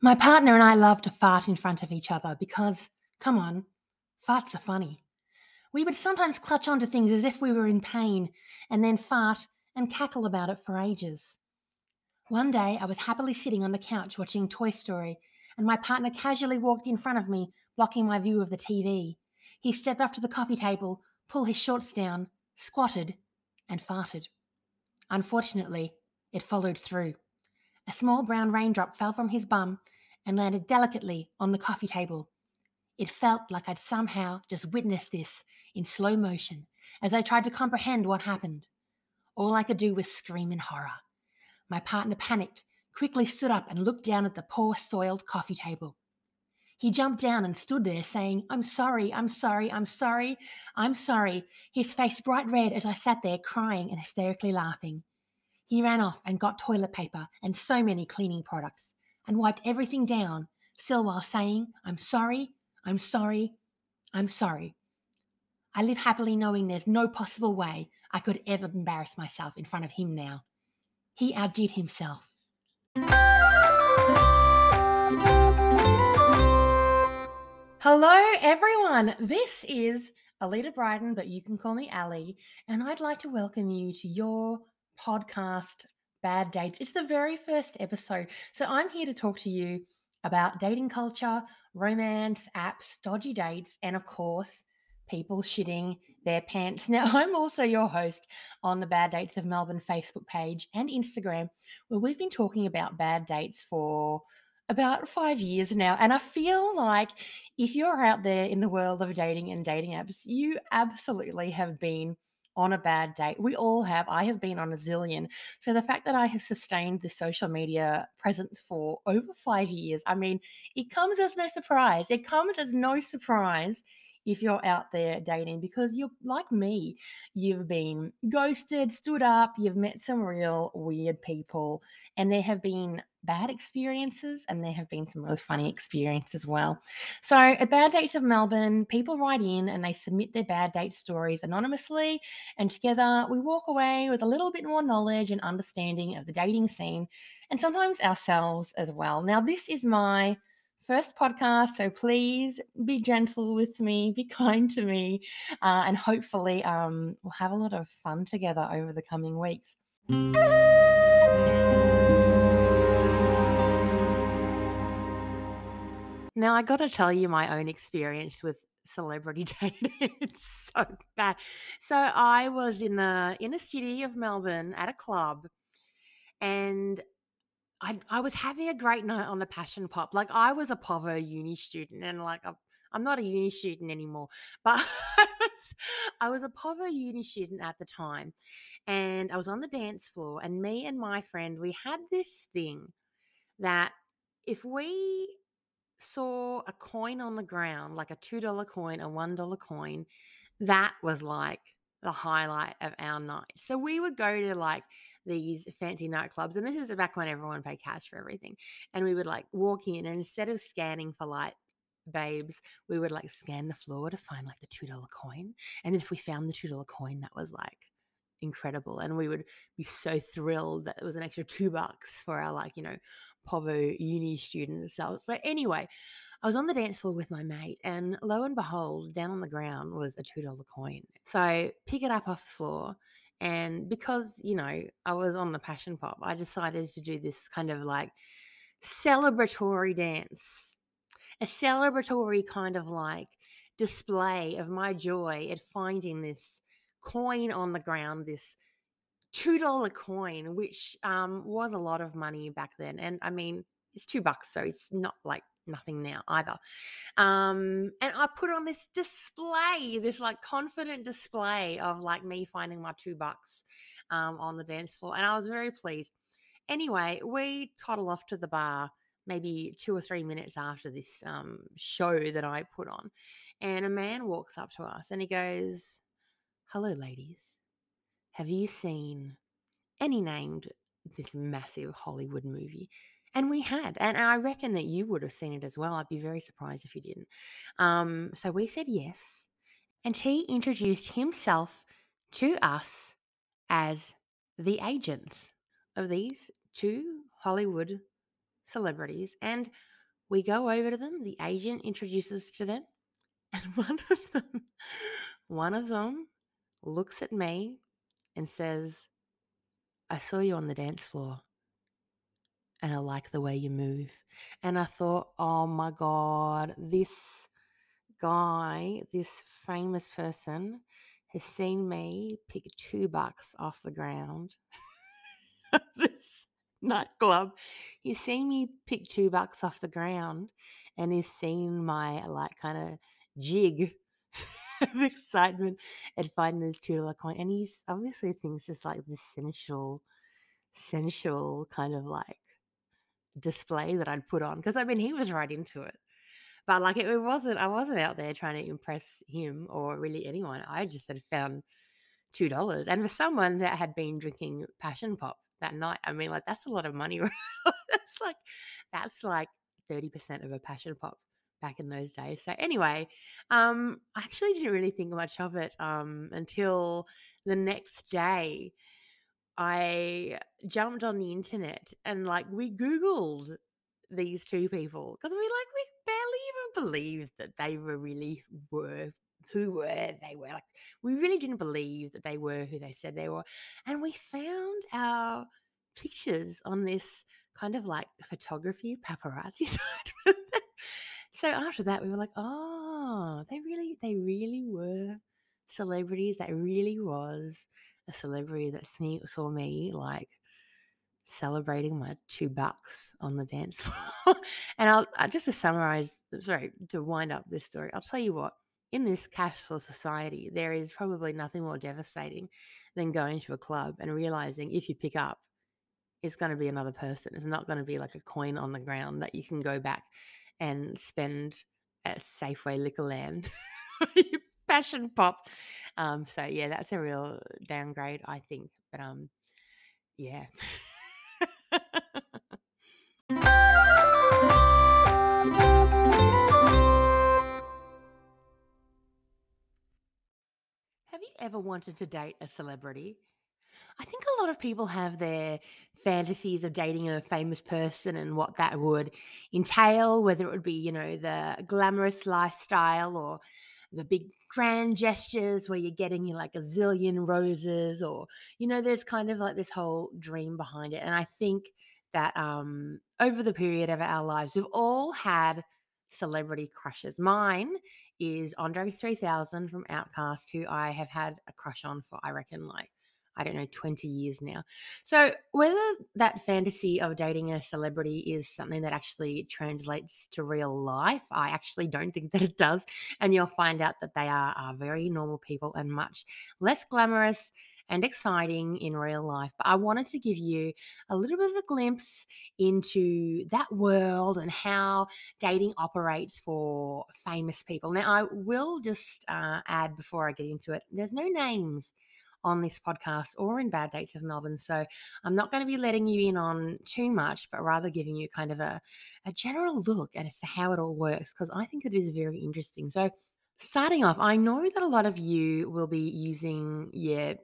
My partner and I love to fart in front of each other because, come on, farts are funny. We would sometimes clutch onto things as if we were in pain and then fart and cackle about it for ages. One day, I was happily sitting on the couch watching Toy Story, and my partner casually walked in front of me, blocking my view of the TV. He stepped up to the coffee table, pulled his shorts down, squatted, and farted. Unfortunately, it followed through. A small brown raindrop fell from his bum and landed delicately on the coffee table. It felt like I'd somehow just witnessed this in slow motion as I tried to comprehend what happened. All I could do was scream in horror. My partner panicked, quickly stood up and looked down at the poor soiled coffee table. He jumped down and stood there saying, I'm sorry, I'm sorry, I'm sorry, I'm sorry, his face bright red as I sat there crying and hysterically laughing. He ran off and got toilet paper and so many cleaning products and wiped everything down, still while saying, I'm sorry, I'm sorry, I'm sorry. I live happily knowing there's no possible way I could ever embarrass myself in front of him now. He outdid himself. Hello, everyone. This is Alita Brydon, but you can call me Ali, and I'd like to welcome you to your podcast, Bad Dates. It's the very first episode. So I'm here to talk to you about dating culture, romance, apps, dodgy dates, and of course, people shitting their pants. Now, I'm also your host on the Bad Dates of Melbourne Facebook page and Instagram, where we've been talking about bad dates for about five years now. And I feel like if you're out there in the world of dating and dating apps, you absolutely have been on a bad date. We all have. I have been on a zillion. So the fact that I have sustained the social media presence for over five years, I mean, it comes as no surprise. It comes as no surprise if you're out there dating because you're like me, you've been ghosted, stood up, you've met some real weird people, and there have been bad experiences and there have been some really funny experiences as well. So, at Bad Dates of Melbourne, people write in and they submit their bad date stories anonymously, and together we walk away with a little bit more knowledge and understanding of the dating scene and sometimes ourselves as well. Now, this is my first podcast, so please be gentle with me, be kind to me, uh, and hopefully um, we'll have a lot of fun together over the coming weeks. Now, I got to tell you my own experience with celebrity dating. it's so bad. So I was in the inner city of Melbourne at a club, and I I was having a great night on the Passion Pop. Like I was a Povo uni student, and like I'm, I'm not a uni student anymore, but I was, I was a Povo uni student at the time, and I was on the dance floor, and me and my friend we had this thing that if we saw a coin on the ground, like a $2 coin, a $1 coin, that was like the highlight of our night. So we would go to like these fancy nightclubs, and this is back when everyone paid cash for everything. And we would like walk in, and instead of scanning for like babes, we would like scan the floor to find like the $2 coin. And then if we found the $2 coin, that was like incredible. And we would be so thrilled that it was an extra two bucks for our like, you know, Povo uni students. So, so anyway, I was on the dance floor with my mate, and lo and behold, down on the ground was a $2 coin. So pick it up off the floor. And because, you know, I was on the passion pop, I decided to do this kind of like celebratory dance, a celebratory kind of like display of my joy at finding this coin on the ground, this $2 coin, which um, was a lot of money back then. And I mean, it's two bucks, so it's not like nothing now either. Um, and I put on this display, this like confident display of like me finding my two bucks um, on the dance floor. And I was very pleased. Anyway, we toddle off to the bar maybe two or three minutes after this um, show that I put on. And a man walks up to us and he goes, Hello, ladies. Have you seen any named this massive Hollywood movie? And we had, and I reckon that you would have seen it as well. I'd be very surprised if you didn't. Um, so we said yes, and he introduced himself to us as the agent of these two Hollywood celebrities. And We go over to them. The agent introduces to them, and one of them, one of them, looks at me and says, "I saw you on the dance floor, and I like the way you move." And I thought, "Oh my god, this guy, this famous person, has seen me pick two bucks off the ground." this nightclub. He's seen me pick two bucks off the ground and he's seen my like kind of jig of excitement at finding this two dollar coin. And he's obviously thinks it's like this sensual, sensual kind of like display that I'd put on. Because I mean he was right into it. But like it, it wasn't I wasn't out there trying to impress him or really anyone. I just had found two dollars. And for someone that had been drinking passion pop that night. I mean, like that's a lot of money. that's like that's like 30% of a passion pop back in those days. So anyway, um, I actually didn't really think much of it um, until the next day. I jumped on the internet and like we Googled these two people because we like we barely even believed that they were really were who were they were like we really didn't believe that they were who they said they were and we found our pictures on this kind of like photography paparazzi side so after that we were like oh they really they really were celebrities that really was a celebrity that saw me like celebrating my two bucks on the dance floor and I'll, I'll just to summarize uh, sorry to wind up this story i'll tell you what in this cashless society, there is probably nothing more devastating than going to a club and realizing if you pick up, it's going to be another person. It's not going to be like a coin on the ground that you can go back and spend at Safeway Liquorland. Passion pop. Um, so yeah, that's a real downgrade, I think. But um, yeah. Have you ever wanted to date a celebrity? I think a lot of people have their fantasies of dating a famous person and what that would entail, whether it would be, you know, the glamorous lifestyle or the big grand gestures where you're getting you like a zillion roses or you know there's kind of like this whole dream behind it and i think that um over the period of our lives we've all had celebrity crushes. Mine is Andre 3000 from OutKast, who I have had a crush on for, I reckon, like, I don't know, 20 years now. So, whether that fantasy of dating a celebrity is something that actually translates to real life, I actually don't think that it does. And you'll find out that they are, are very normal people and much less glamorous and exciting in real life. But I wanted to give you a little bit of a glimpse into that world and how dating operates for famous people. Now, I will just uh, add before I get into it there's no names on this podcast or in Bad Dates of Melbourne. So I'm not going to be letting you in on too much, but rather giving you kind of a, a general look at how it all works because I think it is very interesting. So starting off, I know that a lot of you will be using, yeah,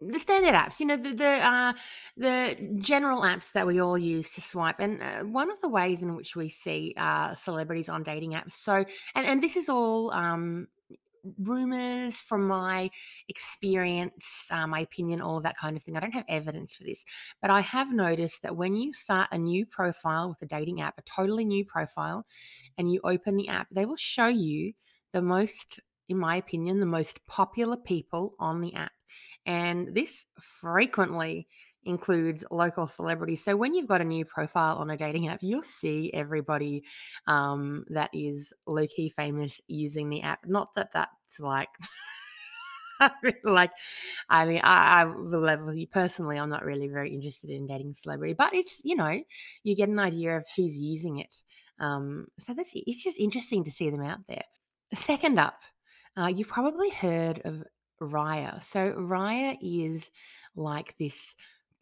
the standard apps, you know, the the uh, the general apps that we all use to swipe, and uh, one of the ways in which we see uh, celebrities on dating apps. So, and and this is all um, rumors from my experience, uh, my opinion, all of that kind of thing. I don't have evidence for this, but I have noticed that when you start a new profile with a dating app, a totally new profile, and you open the app, they will show you the most, in my opinion, the most popular people on the app. And this frequently includes local celebrities. So when you've got a new profile on a dating app, you'll see everybody um, that is low key famous using the app. Not that that's like. like, I mean, I, I will level you personally. I'm not really very interested in dating celebrity, but it's you know, you get an idea of who's using it. Um, so that's it's just interesting to see them out there. Second up, uh, you've probably heard of Raya. So Raya is like this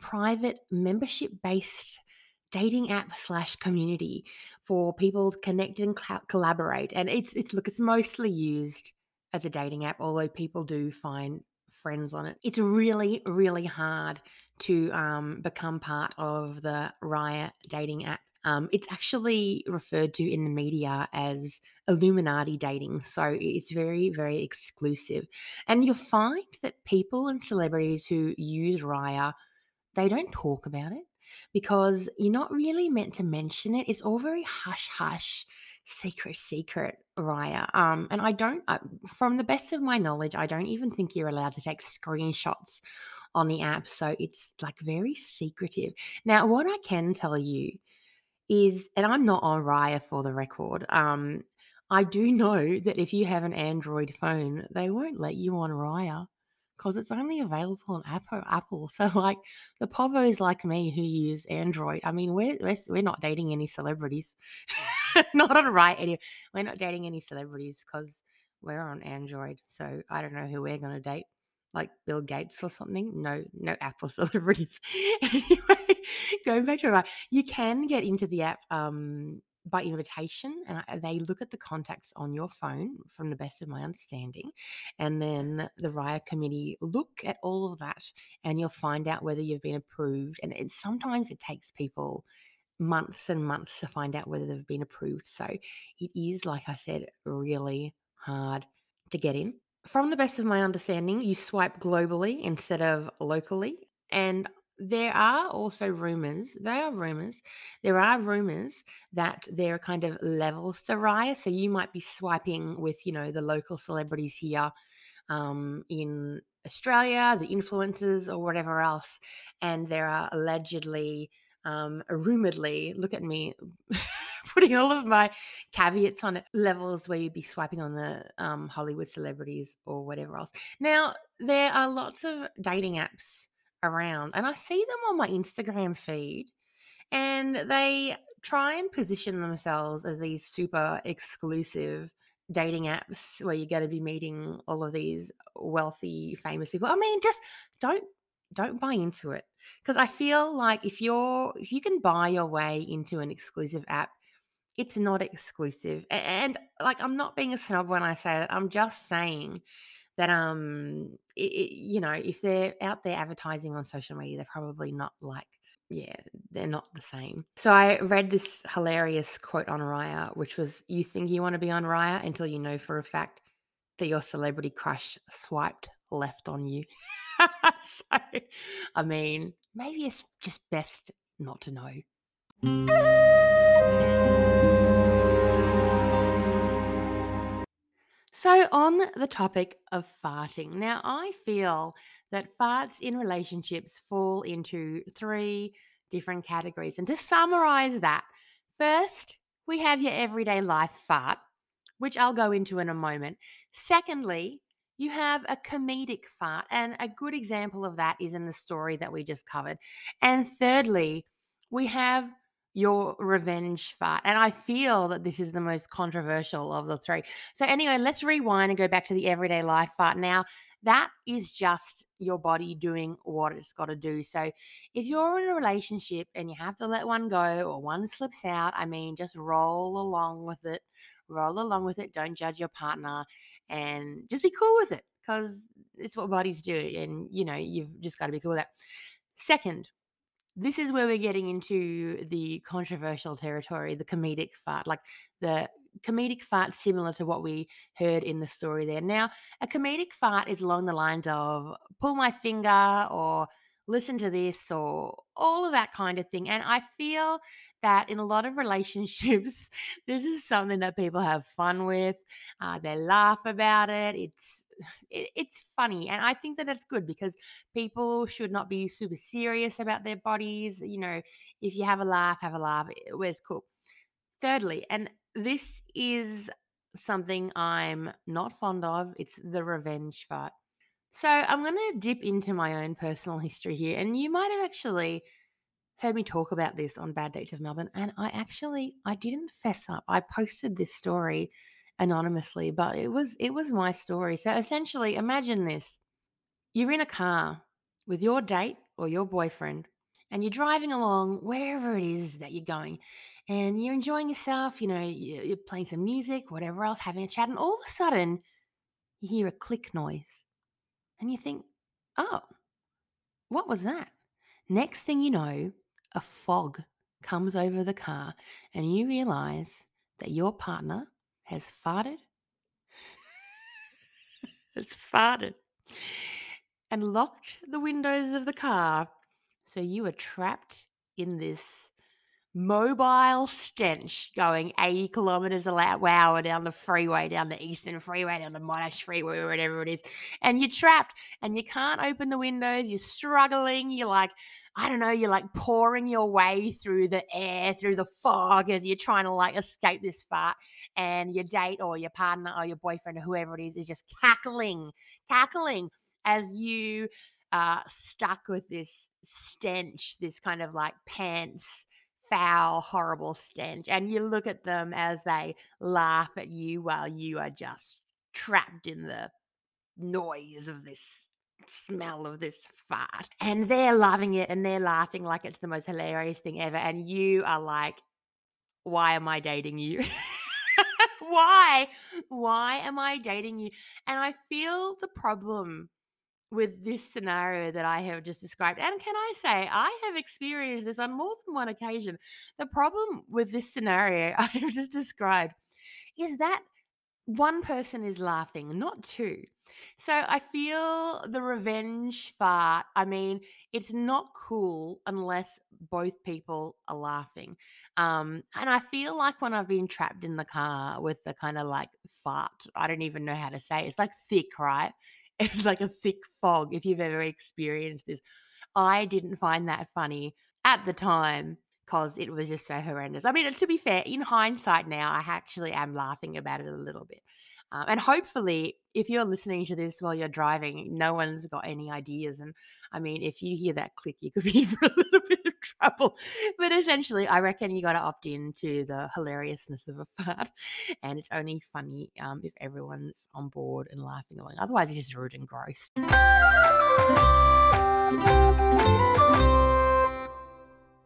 private membership based dating app slash community for people to connect and collaborate. And it's it's look, it's mostly used as a dating app, although people do find friends on it. It's really really hard to um, become part of the Raya dating app Um, it's actually referred to in the media as Illuminati dating. So it's very, very exclusive. And you'll find that people and celebrities who use Raya, they don't talk about it because you're not really meant to mention it. It's all very hush hush, secret, secret, Raya. Um, and I don't, uh, from the best of my knowledge, I don't even think you're allowed to take screenshots on the app. So it's like very secretive. Now, what I can tell you is and I'm not on Raya for the record, um, I do know that if you have an Android phone, they won't let you on Raya because it's only available on Apple Apple. So, like, the povos like me who use Android, I mean, we're we're we're not dating any celebrities. Not on Raya anyway. We're not dating any celebrities because we're on Android, so I don't know who we're gonna date like Bill Gates or something. No, no Apple celebrities. anyway, going back to Raya, you can get into the app um, by invitation, and they look at the contacts on your phone, from the best of my understanding, and then the Raya committee look at all of that, and you'll find out whether you've been approved. And it, sometimes it takes people months and months to find out whether they've been approved. So it is, like I said, really hard to get in. From the best of my understanding, you swipe globally instead of locally. And there are also rumors, they are rumors, there are rumors that there are kind of levels to Raya. So you might be swiping with, you know, the local celebrities here um, in Australia, the influencers, or whatever else. And there are allegedly, um, rumoredly, look at me putting all of my caveats on it, levels where you'd be swiping on the um, Hollywood celebrities or whatever else. Now, there are lots of dating apps around, and I see them on my Instagram feed, and they try and position themselves as these super exclusive dating apps where you're going to be meeting all of these wealthy famous people i mean just don't don't buy into it because i feel like if you're if you can buy your way into an exclusive app it's not exclusive. And like I'm not being a snob when I say that. I'm just saying that um it, it, you know, if they're out there advertising on social media, they're probably not like yeah, they're not the same. So I read this hilarious quote on Raya, which was you think you want to be on Raya until you know for a fact that your celebrity crush swiped left on you. so I mean, maybe it's just best not to know. On the topic of farting, now I feel that farts in relationships fall into three different categories. And to summarize that, first, we have your everyday life fart, which I'll go into in a moment. Secondly, you have a comedic fart, and a good example of that is in the story that we just covered. And thirdly, we have your revenge fart. And I feel that this is the most controversial of the three. So, anyway, let's rewind and go back to the everyday life fart. Now, that is just your body doing what it's got to do. So, if you're in a relationship and you have to let one go or one slips out, I mean, just roll along with it. Roll along with it. Don't judge your partner and just be cool with it because it's what bodies do. And, you know, you've just got to be cool with that. Second, this is where we're getting into the controversial territory, the comedic fart, like the comedic fart similar to what we heard in the story there. Now, a comedic fart is along the lines of pull my finger or listen to this or all of that kind of thing. And I feel that in a lot of relationships, this is something that people have fun with. Uh, they laugh about it. It's it, it's funny, and I think that that's good because people should not be super serious about their bodies. You know, if you have a laugh, have a laugh. Eh, where's cool. Thirdly, and this is something I'm not fond of. It's the revenge fart. So I'm going to dip into my own personal history here, and you might have actually heard me talk about this on Bad Dates of Melbourne, and I actually I didn't fess up. I posted this story anonymously, but it was it was my story. So essentially, imagine this. You're in a car with your date or your boyfriend and you're driving along wherever it is that you're going and you're enjoying yourself, you know, you're playing some music, whatever else, having a chat and all of a sudden you hear a click noise and you think, "Oh, what was that?" Next thing you know, a fog comes over the car and you realize that your partner has farted. has farted and locked the windows of the car. So you are trapped in this mobile stench going 80 kilometers an hour down the freeway, down the Eastern Freeway, down the Monash Freeway, whatever it is. And you're trapped and you can't open the windows. You're struggling. You're like, I don't know, you're like pouring your way through the air, through the fog as you're trying to like escape this fart. And your date or your partner or your boyfriend or whoever it is is just cackling, cackling as you uh, stuck with this stench, this kind of like pants foul, horrible stench. And you look at them as they laugh at you while you are just trapped in the noise of this smell of this fart. And they're loving it and they're laughing like it's the most hilarious thing ever. And you are like, why am I dating you? why? Why am I dating you? And I feel the problem with this scenario that I have just described. And can I say, I have experienced this on more than one occasion. The problem with this scenario I have just described is that one person is laughing, not two. So I feel the revenge fart. I mean, it's not cool unless both people are laughing. Um, and I feel like when I've been trapped in the car with the kind of like fart, I don't even know how to say it. It's like thick, right? It's like a thick fog if you've ever experienced this. I didn't find that funny at the time because it was just so horrendous. I mean, to be fair, in hindsight now, I actually am laughing about it a little bit. Um, and hopefully, if you're listening to this while you're driving, no one's got any ideas. And I mean, if you hear that click, you could be for a little bit trouble. But essentially, I reckon you got to opt in to the hilariousness of a fart. And it's only funny um, if everyone's on board and laughing along. Otherwise, it's just rude and gross.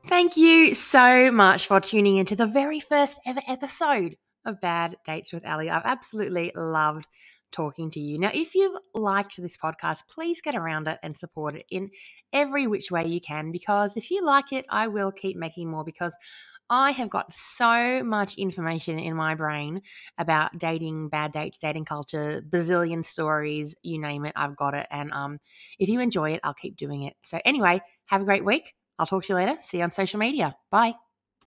Thank you so much for tuning into the very first ever episode of Bad Dates with Ali. I've absolutely loved talking to you. Now, if you've liked this podcast, please get around it and support it in every which way you can because if you like it, I will keep making more because I have got so much information in my brain about dating, bad dates, dating culture, bazillion stories, you name it, I've got it. And um, if you enjoy it, I'll keep doing it. So, anyway, have a great week. I'll talk to you later. See you on social media. Bye.